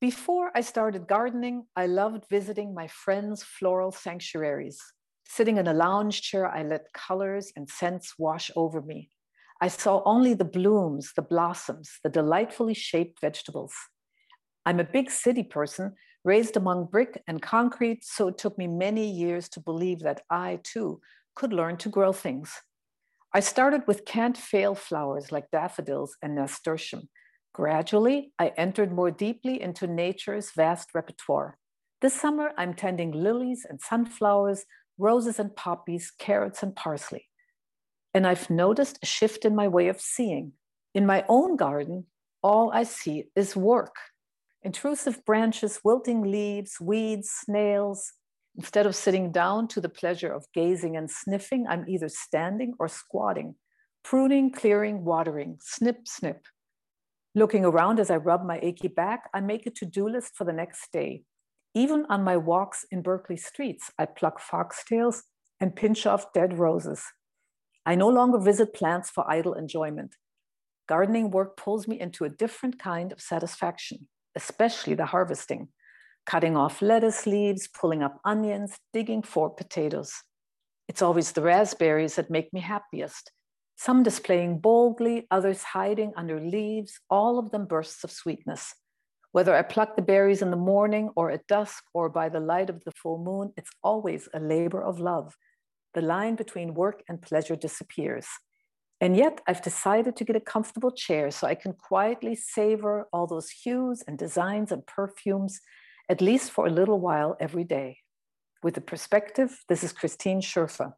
Before I started gardening, I loved visiting my friends' floral sanctuaries. Sitting in a lounge chair, I let colors and scents wash over me. I saw only the blooms, the blossoms, the delightfully shaped vegetables. I'm a big city person, raised among brick and concrete, so it took me many years to believe that I too could learn to grow things. I started with can't fail flowers like daffodils and nasturtium, Gradually, I entered more deeply into nature's vast repertoire. This summer, I'm tending lilies and sunflowers, roses and poppies, carrots and parsley. And I've noticed a shift in my way of seeing. In my own garden, all I see is work intrusive branches, wilting leaves, weeds, snails. Instead of sitting down to the pleasure of gazing and sniffing, I'm either standing or squatting, pruning, clearing, watering, snip, snip. Looking around as I rub my achy back, I make a to do list for the next day. Even on my walks in Berkeley streets, I pluck foxtails and pinch off dead roses. I no longer visit plants for idle enjoyment. Gardening work pulls me into a different kind of satisfaction, especially the harvesting, cutting off lettuce leaves, pulling up onions, digging for potatoes. It's always the raspberries that make me happiest some displaying boldly, others hiding under leaves, all of them bursts of sweetness. Whether I pluck the berries in the morning or at dusk or by the light of the full moon, it's always a labor of love. The line between work and pleasure disappears. And yet, I've decided to get a comfortable chair so I can quietly savor all those hues and designs and perfumes, at least for a little while every day. With the perspective, this is Christine Schoefer.